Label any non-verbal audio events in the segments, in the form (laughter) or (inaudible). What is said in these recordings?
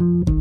Thank you.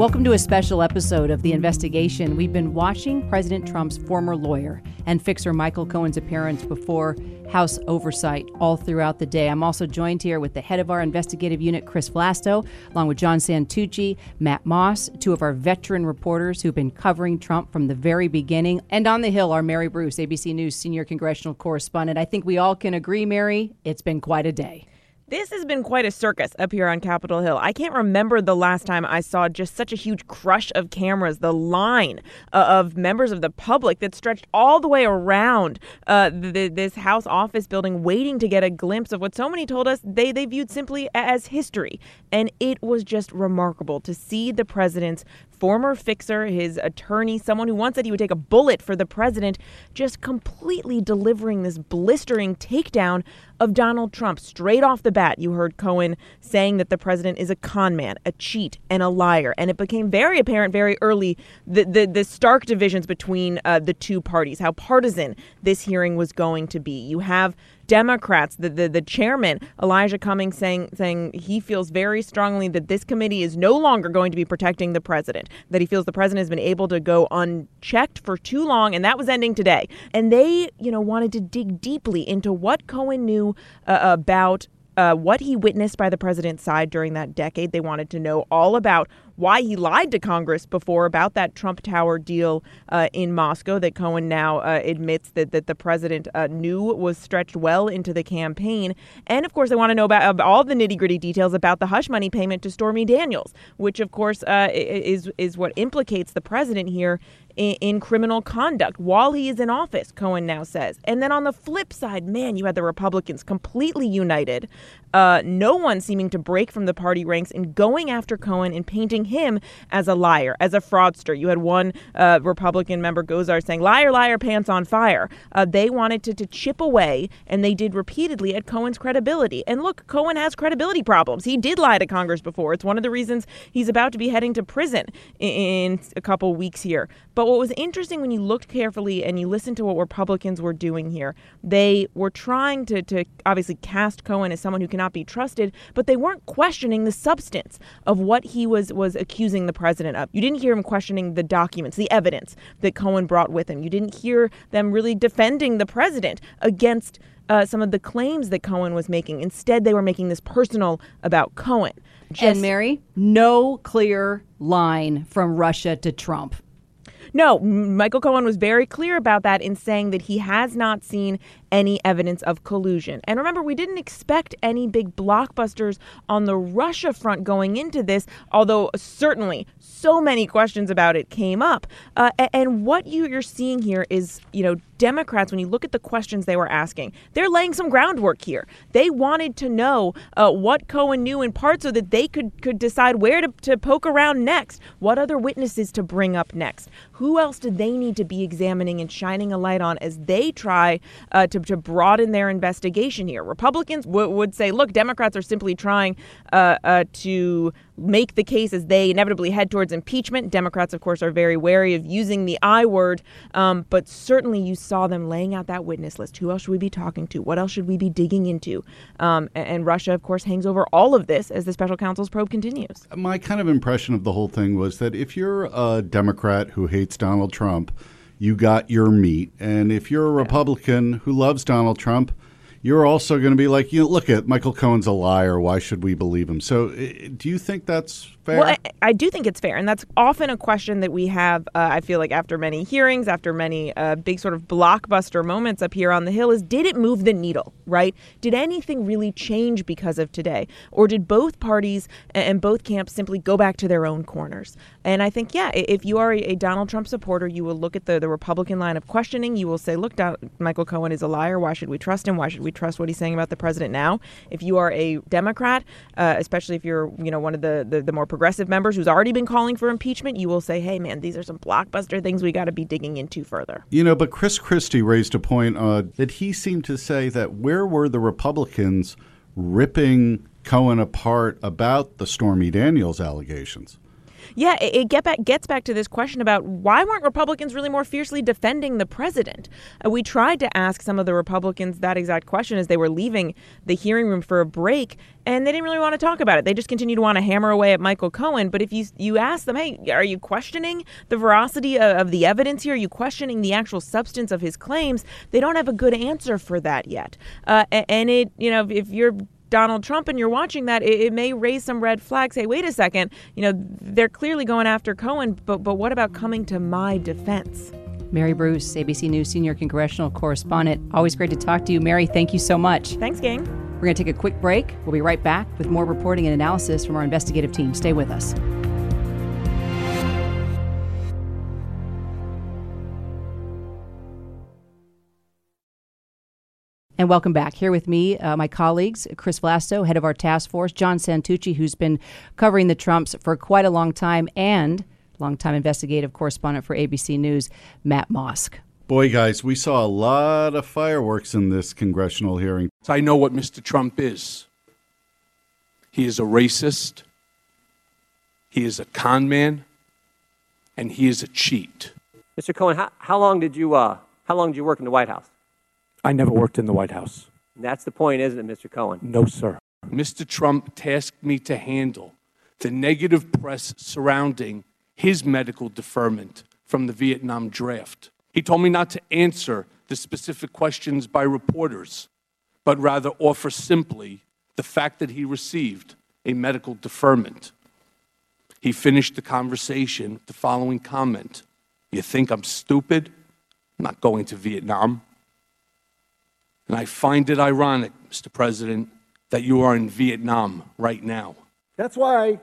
Welcome to a special episode of The Investigation. We've been watching President Trump's former lawyer and fixer Michael Cohen's appearance before House oversight all throughout the day. I'm also joined here with the head of our investigative unit, Chris Vlasto, along with John Santucci, Matt Mosk, two of our veteran reporters who've been covering Trump from the very beginning. And on the Hill, our Mary Bruce, ABC News senior congressional correspondent. I think we all can agree, Mary, it's been quite a day. This has been quite a circus up here on Capitol Hill. I can't remember the last time I saw just such a huge crush of cameras, the line uh, of members of the public that stretched all the way around uh, the, this House office building, waiting to get a glimpse of what so many told us they, they viewed simply as history. And it was just remarkable to see the president's former fixer, his attorney, someone who once said he would take a bullet for the president, just completely delivering this blistering takedown of Donald Trump. Straight off the bat, you heard Cohen saying that the president is a con man, a cheat, and a liar. And it became very apparent very early the, the, the stark divisions between uh, the two parties, how partisan this hearing was going to be. You have Democrats, the, the, the chairman, Elijah Cummings, saying, saying he feels very strongly that this committee is no longer going to be protecting the president, that he feels the president has been able to go unchecked for too long, and that was ending today. And they, you know, wanted to dig deeply into what Cohen knew uh, about uh, what he witnessed by the president's side during that decade. They wanted to know all about why he lied to Congress before about that Trump Tower deal uh, in Moscow that Cohen now uh, admits that, that the president uh, knew was stretched well into the campaign. And of course, they want to know about, about all the nitty gritty details about the hush money payment to Stormy Daniels, which of course uh, is is what implicates the president here in, in, criminal conduct while he is in office, Cohen now says. And then on the flip side, man, you had the Republicans completely united, uh, no one seeming to break from the party ranks and going after Cohen and painting him as a liar, as a fraudster. You had one uh, Republican member, Gosar, saying, liar, liar, pants on fire. Uh, they wanted to, to chip away, and they did repeatedly at Cohen's credibility. And look, Cohen has credibility problems. He did lie to Congress before. It's one of the reasons he's about to be heading to prison in, in a couple weeks here. But what was interesting when you looked carefully and you listened to what Republicans were doing here, they were trying to, to obviously cast Cohen as someone who cannot be trusted, but they weren't questioning the substance of what he was, was accusing the president of. You didn't hear him questioning the documents, the evidence that Cohen brought with him. You didn't hear them really defending the president against uh, some of the claims that Cohen was making. Instead, they were making this personal about Cohen. Just, and Mary, no clear line from Russia to Trump. No, Michael Cohen was very clear about that in saying that he has not seen any evidence of collusion. And remember, we didn't expect any big blockbusters on the Russia front going into this, although certainly so many questions about it came up. Uh, and what you, are seeing here is, you know, Democrats, when you look at the questions they were asking, they're laying some groundwork here. They wanted to know uh, what Cohen knew in part so that they could, could decide where to, to poke around next, what other witnesses to bring up next. Who else do they need to be examining and shining a light on as they try uh, to, to broaden their investigation here? Republicans w- would say, look, Democrats are simply trying uh, uh to make the case as they inevitably head towards impeachment. Democrats, of course, are very wary of using the I word, um, but certainly you saw them laying out that witness list. Who else should we be talking to? What else should we be digging into? Um, and Russia, of course, hangs over all of this as the special counsel's probe continues. My kind of impression of the whole thing was that if you're a Democrat who hates Donald Trump, you got your meat. And if you're a Republican who loves Donald Trump, you're also going to be like, you know, look at Michael Cohen's a liar. Why should we believe him? So, do you think that's fair? Well, I, I do think it's fair, and that's often a question that we have. Uh, I feel like after many hearings, after many uh, big sort of blockbuster moments up here on the Hill, is did it move the needle? Right? Did anything really change because of today, or did both parties and both camps simply go back to their own corners? And I think, yeah, if you are a, Donald Trump supporter, you will look at the the Republican line of questioning. You will say, look, Don- Michael Cohen is a liar. Why should we trust him? Why should we trust what he's saying about the president now. If you are a Democrat, uh, especially if you're you know one of the, the, the more progressive members who's already been calling for impeachment, you will say, hey man, these are some blockbuster things we got to be digging into further. You know, but Chris Christie raised a point uh, that he seemed to say that where were the Republicans ripping Cohen apart about the Stormy Daniels allegations? Yeah, it, it get back, gets back to this question about why weren't Republicans really more fiercely defending the president? Uh, we tried to ask some of the Republicans that exact question as they were leaving the hearing room for a break, and they didn't really want to talk about it. They just continued to want to hammer away at Michael Cohen. But if you you ask them, hey, are you questioning the veracity of, of the evidence here? Are you questioning the actual substance of his claims? They don't have a good answer for that yet. Uh, and it, you know, if you're Donald Trump and you're watching that, it, it, may raise some red flags. Hey, wait a second. You know, they're clearly going after Cohen, but but what about coming to my defense? Mary Bruce, ABC News senior congressional correspondent. Always great to talk to you, Mary. Thank you so much. Thanks, gang. We're going to take a quick break. We'll be right back with more reporting and analysis from our investigative team. Stay with us. And welcome back. Here with me, uh, my colleagues, Chris Vlasto, head of our task force, John Santucci, who's been covering the Trumps for quite a long time, and longtime investigative correspondent for ABC News, Matt Mosk. Boy, guys, we saw a lot of fireworks in this congressional hearing. I know what Mr. Trump is. He is a racist, he is a con man, and he is a cheat. Mr. Cohen, how, how long did you uh, how long did you work in the White House? I never worked in the White House. That's the point, isn't it, Mr. Cohen? No, sir. Mr. Trump tasked me to handle the negative press surrounding his medical deferment from the Vietnam draft. He told me not to answer the specific questions by reporters, but rather offer simply the fact that he received a medical deferment. He finished the conversation with the following comment You think I'm stupid? I'm not going to Vietnam. And I find it ironic, Mr. President, that you are in Vietnam right now. That's why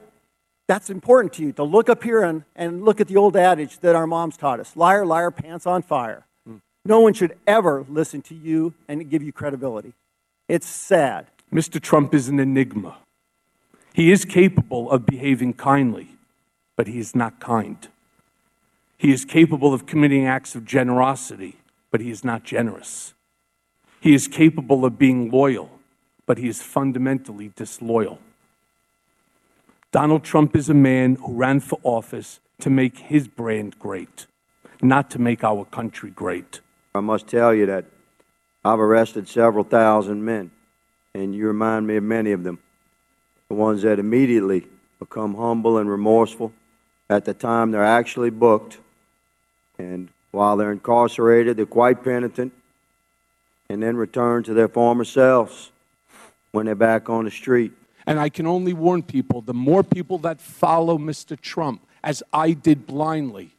that's important to you to look up here and, and look at the old adage that our moms taught us liar, liar, pants on fire. Mm. No one should ever listen to you and give you credibility. It's sad. Mr. Trump is an enigma. He is capable of behaving kindly, but he is not kind. He is capable of committing acts of generosity, but he is not generous. He is capable of being loyal, but he is fundamentally disloyal. Donald Trump is a man who ran for office to make his brand great, not to make our country great. I must tell you that I've arrested several thousand men, and you remind me of many of them. The ones that immediately become humble and remorseful at the time they're actually booked, and while they're incarcerated, they're quite penitent and then return to their former selves when they're back on the street. And I can only warn people the more people that follow Mr. Trump, as I did blindly,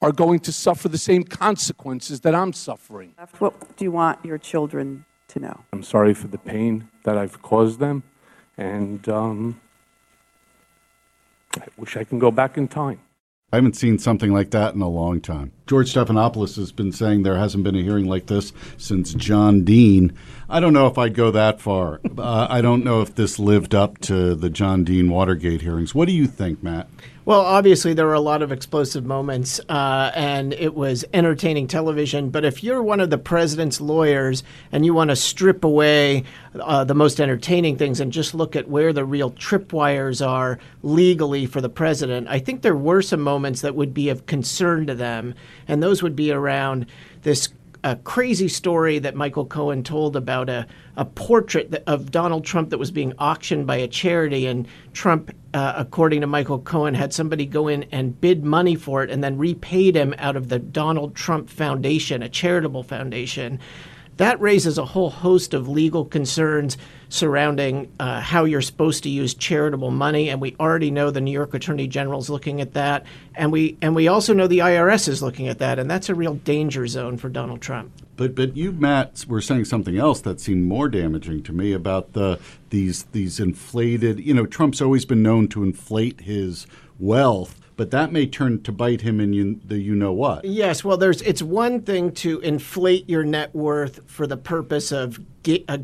are going to suffer the same consequences that I'm suffering. What do you want your children to know? I'm sorry for the pain that I've caused them, and um, I wish I can go back in time. I haven't seen something like that in a long time. George Stephanopoulos has been saying there hasn't been a hearing like this since John Dean. I don't know if I'd go that far. Uh, I don't know if this lived up to the John Dean Watergate hearings. What do you think, Matt? Well, obviously, there were a lot of explosive moments, uh, and it was entertaining television. But if you're one of the president's lawyers and you want to strip away uh, the most entertaining things and just look at where the real tripwires are legally for the president, I think there were some moments that would be of concern to them. And those would be around this a crazy story that Michael Cohen told about a, a portrait of Donald Trump that was being auctioned by a charity. And Trump, uh, according to Michael Cohen, had somebody go in and bid money for it and then repaid him out of the Donald Trump Foundation, a charitable foundation. That raises a whole host of legal concerns surrounding uh, how you're supposed to use charitable money, and we already know the New York Attorney General is looking at that, and we and we also know the IRS is looking at that, and that's a real danger zone for Donald Trump. But but you, Matt, were saying something else that seemed more damaging to me about the these these inflated. You know, Trump's always been known to inflate his wealth but that may turn to bite him in you, the you know what. Yes, well, there's it's one thing to inflate your net worth for the purpose of get, uh,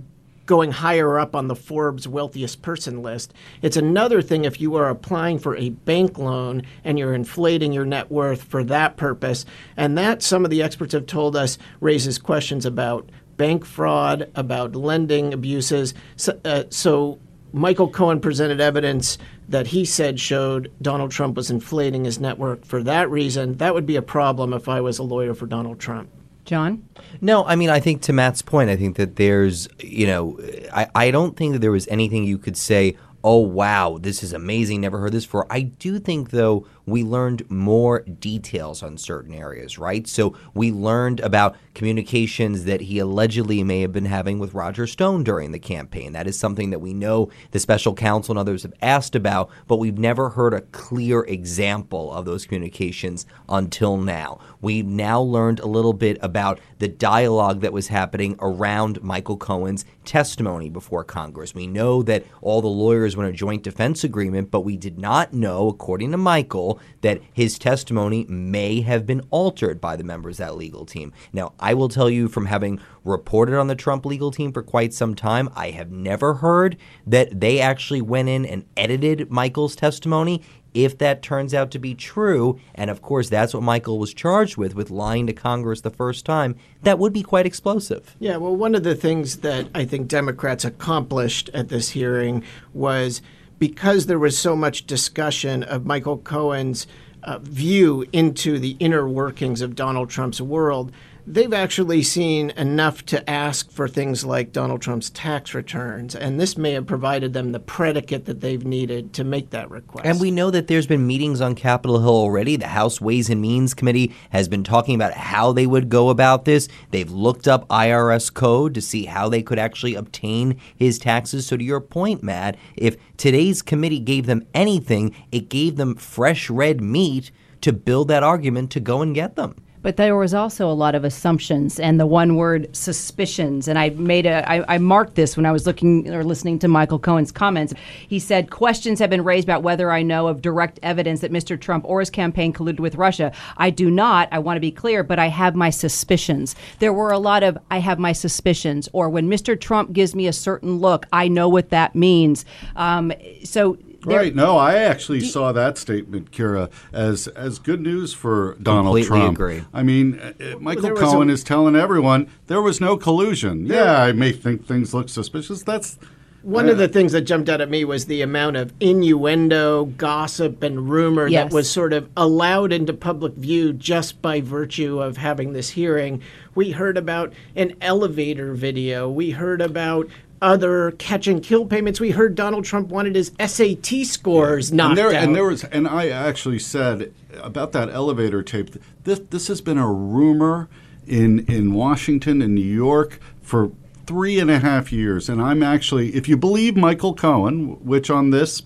going higher up on the Forbes wealthiest person list. It's another thing if you are applying for a bank loan and you're inflating your net worth for that purpose, and that some of the experts have told us raises questions about bank fraud, about lending abuses. So, uh, so Michael Cohen presented evidence that he said showed Donald Trump was inflating his network for that reason, that would be a problem if I was a lawyer for Donald Trump. John? No, I mean, I think to Matt's point, I think that there's, you know, I, I don't think that there was anything you could say, oh, wow, this is amazing, never heard this before. I do think, though, we learned more details on certain areas, right? So we learned about communications that he allegedly may have been having with Roger Stone during the campaign. That is something that we know the special counsel and others have asked about, but we've never heard a clear example of those communications until now. We've now learned a little bit about the dialogue that was happening around Michael Cohen's testimony before Congress. We know that all the lawyers in a joint defense agreement, but we did not know, according to Michael, that his testimony may have been altered by the members of that legal team. Now, I will tell you from having reported on the Trump legal team for quite some time, I have never heard that they actually went in and edited Michael's testimony. If that turns out to be true, and of course that's what Michael was charged with, with lying to Congress the first time, that would be quite explosive. Yeah, well, one of the things that I think Democrats accomplished at this hearing was because there was so much discussion of Michael Cohen's uh, view into the inner workings of Donald Trump's world, they've actually seen enough to ask for things like Donald Trump's tax returns. And this may have provided them the predicate that they've needed to make that request. And we know that there's been meetings on Capitol Hill already. The House Ways and Means Committee has been talking about how they would go about this. They've looked up IRS code to see how they could actually obtain his taxes. So, to your point, Matt, if today's committee gave them anything, it gave them fresh red meat to build that argument to go and get them. But there was also a lot of assumptions and the one word suspicions. And I made a, I, I marked this when I was looking or listening to Michael Cohen's comments. He said, Questions have been raised about whether I know of direct evidence that Mr. Trump or his campaign colluded with Russia. I do not. I want to be clear, but I have my suspicions. There were a lot of, I have my suspicions, or when Mr. Trump gives me a certain look, I know what that means. Um, so Right. No, I actually saw that statement, Kyra, as as good news for Donald Trump. agree. I mean, uh, uh, Michael there was Cohen a- is telling everyone there was no collusion. Yeah, I may think things look suspicious. That's One of the things that jumped out at me was the amount of innuendo, gossip, and rumor Yes. that was sort of allowed into public view just by virtue of having this hearing. We heard about an elevator video. We heard about other catch and kill payments. We heard Donald Trump wanted his SAT scores knocked and there, out. and there was, and I actually said about that elevator tape. This this has been a rumor in in Washington and New York for three and a half years, and I'm actually, if you believe Michael Cohen, which on this.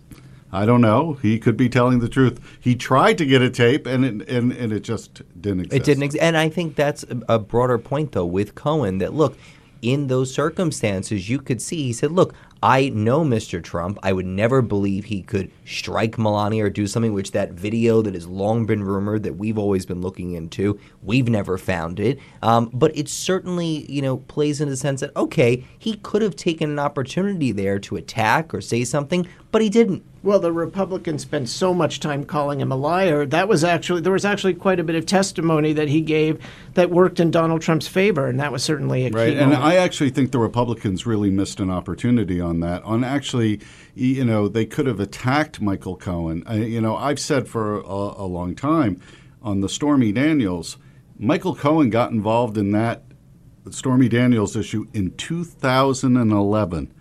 I don't know. He could be telling the truth. He tried to get a tape, and it, and, and it just didn't exist. It didn't, ex- and I think that's a, a broader point though with Cohen that look, in those circumstances, you could see he said, "Look, I know Mr. Trump. I would never believe he could strike Melania or do something." Which that video that has long been rumored that we've always been looking into, we've never found it. Um, but it certainly, you know, plays in the sense that okay, he could have taken an opportunity there to attack or say something, but he didn't. Well, the Republicans spent so much time calling him a liar. That was actually there was actually quite a bit of testimony that he gave that worked in Donald Trump's favor, and that was certainly a Right, key and moment. I actually think the Republicans really missed an opportunity on that. On actually, you know, they could have attacked Michael Cohen. I, you know, I've said for a, a long time on the Stormy Daniels, Michael Cohen got involved in that Stormy Daniels issue in 2011.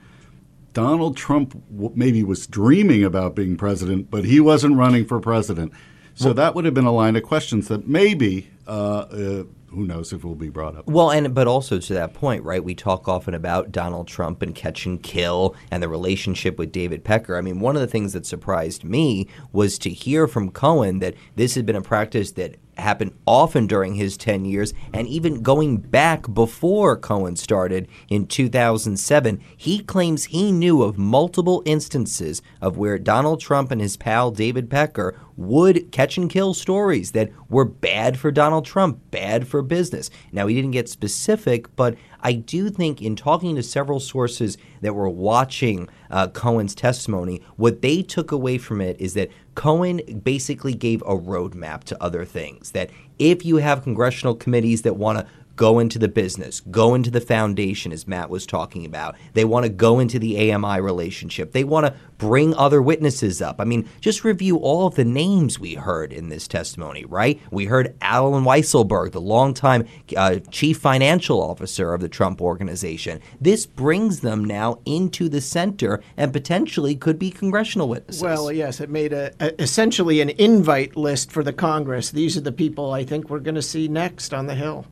Donald Trump w- maybe was dreaming about being president, but he wasn't running for president. So that would have been a line of questions that maybe, uh, uh, who knows if it will be brought up. Well, and but also to that point, right? We talk often about Donald Trump and catch and kill and the relationship with David Pecker. I mean, one of the things that surprised me was to hear from Cohen that this had been a practice that happened often during his 10 years and even going back before Cohen started in 2007 he claims he knew of multiple instances of where Donald Trump and his pal David Pecker would catch and kill stories that were bad for Donald Trump bad for business. Now he didn't get specific but I do think in talking to several sources that were watching uh, Cohen's testimony, what they took away from it is that Cohen basically gave a roadmap to other things. That if you have congressional committees that want to go into the business, go into the foundation, as Matt was talking about. They want to go into the AMI relationship. They want to bring other witnesses up. I mean, just review all of the names we heard in this testimony, right? We heard Allen Weisselberg, the longtime uh, chief financial officer of the Trump organization. This brings them now into the center and potentially could be congressional witnesses. Well, yes, it made a, a, essentially an invite list for the Congress. These are the people I think we're going to see next on the Hill.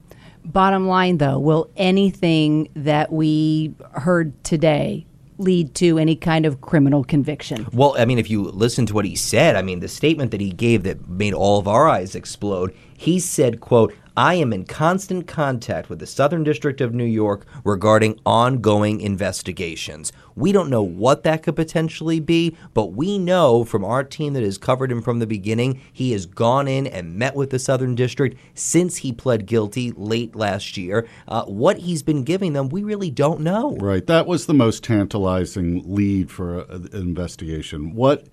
Bottom line, though, will anything that we heard today lead to any kind of criminal conviction? Well, I mean, if you listen to what he said, I mean, the statement that he gave that made all of our eyes explode, he said, quote, I am in constant contact with the Southern District of New York regarding ongoing investigations. We don't know what that could potentially be, but we know from our team that has covered him from the beginning, he has gone in and met with the Southern District since he pled guilty late last year. Uh, what he's been giving them, we really don't know. Right. That was the most tantalizing lead for an investigation. What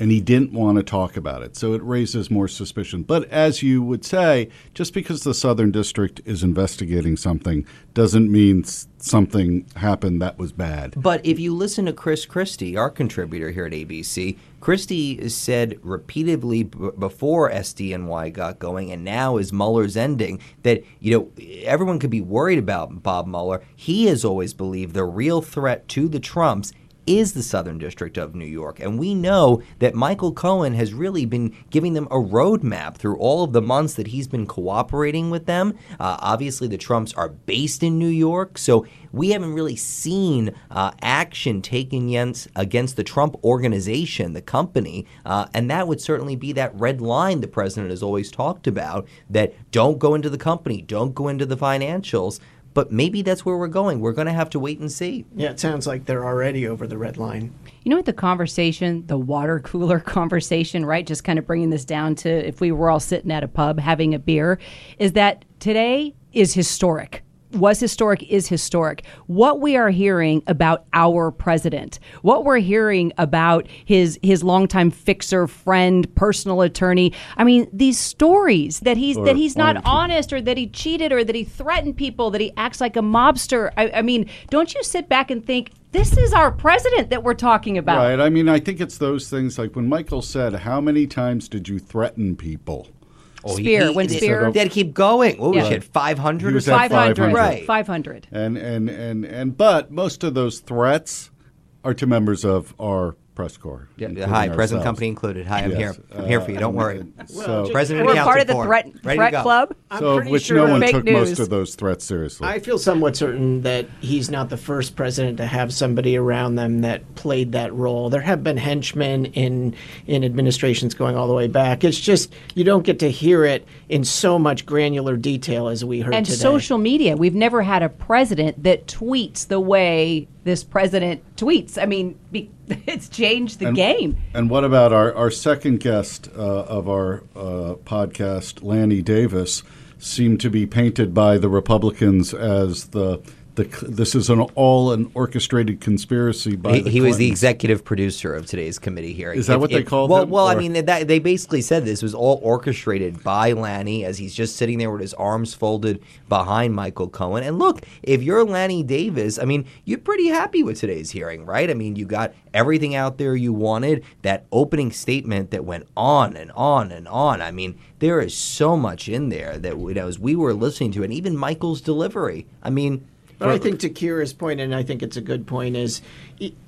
and he didn't want to talk about it. So it raises more suspicion. But as you would say, just because the Southern District is investigating something doesn't mean something happened that was bad. But if you listen to Chris Christie, our contributor here at ABC, Christie said repeatedly b- before SDNY got going and now as Mueller's ending that, you know, everyone could be worried about Bob Mueller. He has always believed the real threat to the Trumps is the Southern District of New York. And we know that Michael Cohen has really been giving them a roadmap through all of the months that he's been cooperating with them. Uh, obviously, the Trumps are based in New York, so we haven't really seen uh, action taken against, the Trump organization, the company. Uh, and that would certainly be that red line the president has always talked about that don't go into the company, don't go into the financials but maybe that's where we're going. We're going to have to wait and see. Yeah, it sounds like they're already over the red line. You know what the conversation, the water (laughs) cooler conversation, right? Just kind of bringing this down to if we were all sitting at a pub having a beer, is that today is historic was historic is historic. What we are hearing about our president, what we're hearing about his his longtime fixer, friend, personal attorney. I mean, these stories that he's or, that he's not honest or that he cheated or that he threatened people, that he acts like a mobster. I, I mean, don't you sit back and think this is our president that we're talking about? Right. I mean, I think it's those things like when Michael said, "How many times did you threaten people?" Oh, Speier, he, when Speier. Did keep going. What was yeah. it, 500 or 500. Right. 500. And, and, and, and, but most of those threats are to members of our press corps. Yeah, hi, present company included. Hi, I'm yes. here. I'm here for you. Don't uh, worry. So, president we're part of the threat, threat club. so, which sure no one took news. most of those threats seriously. I feel somewhat certain that he's not the first president to have somebody around them that played that role. There have been henchmen in in administrations going all the way back. It's just you don't get to hear it in so much granular detail as we heard and today. social media. We've never had a president that tweets the way this president tweets. I mean, be, (laughs) it's changed the and, game. And what about our, our second guest uh, of our uh, podcast, Lanny Davis, seemed to be painted by the Republicans as the the, this is an all an orchestrated conspiracy by he, he was the executive producer of today's committee hearing. Is that if, what they called well, him? Well, or? I mean, that, they basically said this was all orchestrated by Lanny as he's just sitting there with his arms folded behind Michael Cohen. And look, if you're Lanny Davis, I mean, you're pretty happy with today's hearing, right? I mean, you got everything out there you wanted. That opening statement that went on and on and on. I mean, there is so much in there that you know, as we were listening to, and even Michael's delivery. I mean but I think to Kyra's point, and I think it's a good point, is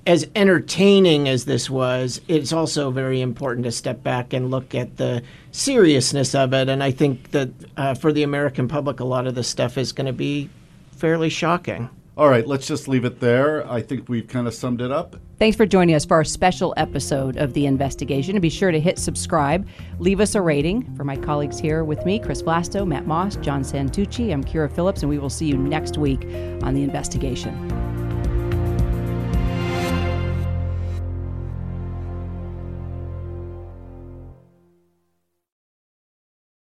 as entertaining as this was, it's also very important to step back and look at the seriousness of it. And I think that uh, for the American public, a lot of this stuff is going to be fairly shocking. All right, let's just leave it there. I think we've kind of summed it up. Thanks for joining us for our special episode of The Investigation. And be sure to hit subscribe, leave us a rating. For my colleagues here with me, Chris Vlasto, Matt Mosk, John Santucci, I'm Kyra Phillips, and we will see you next week on The Investigation.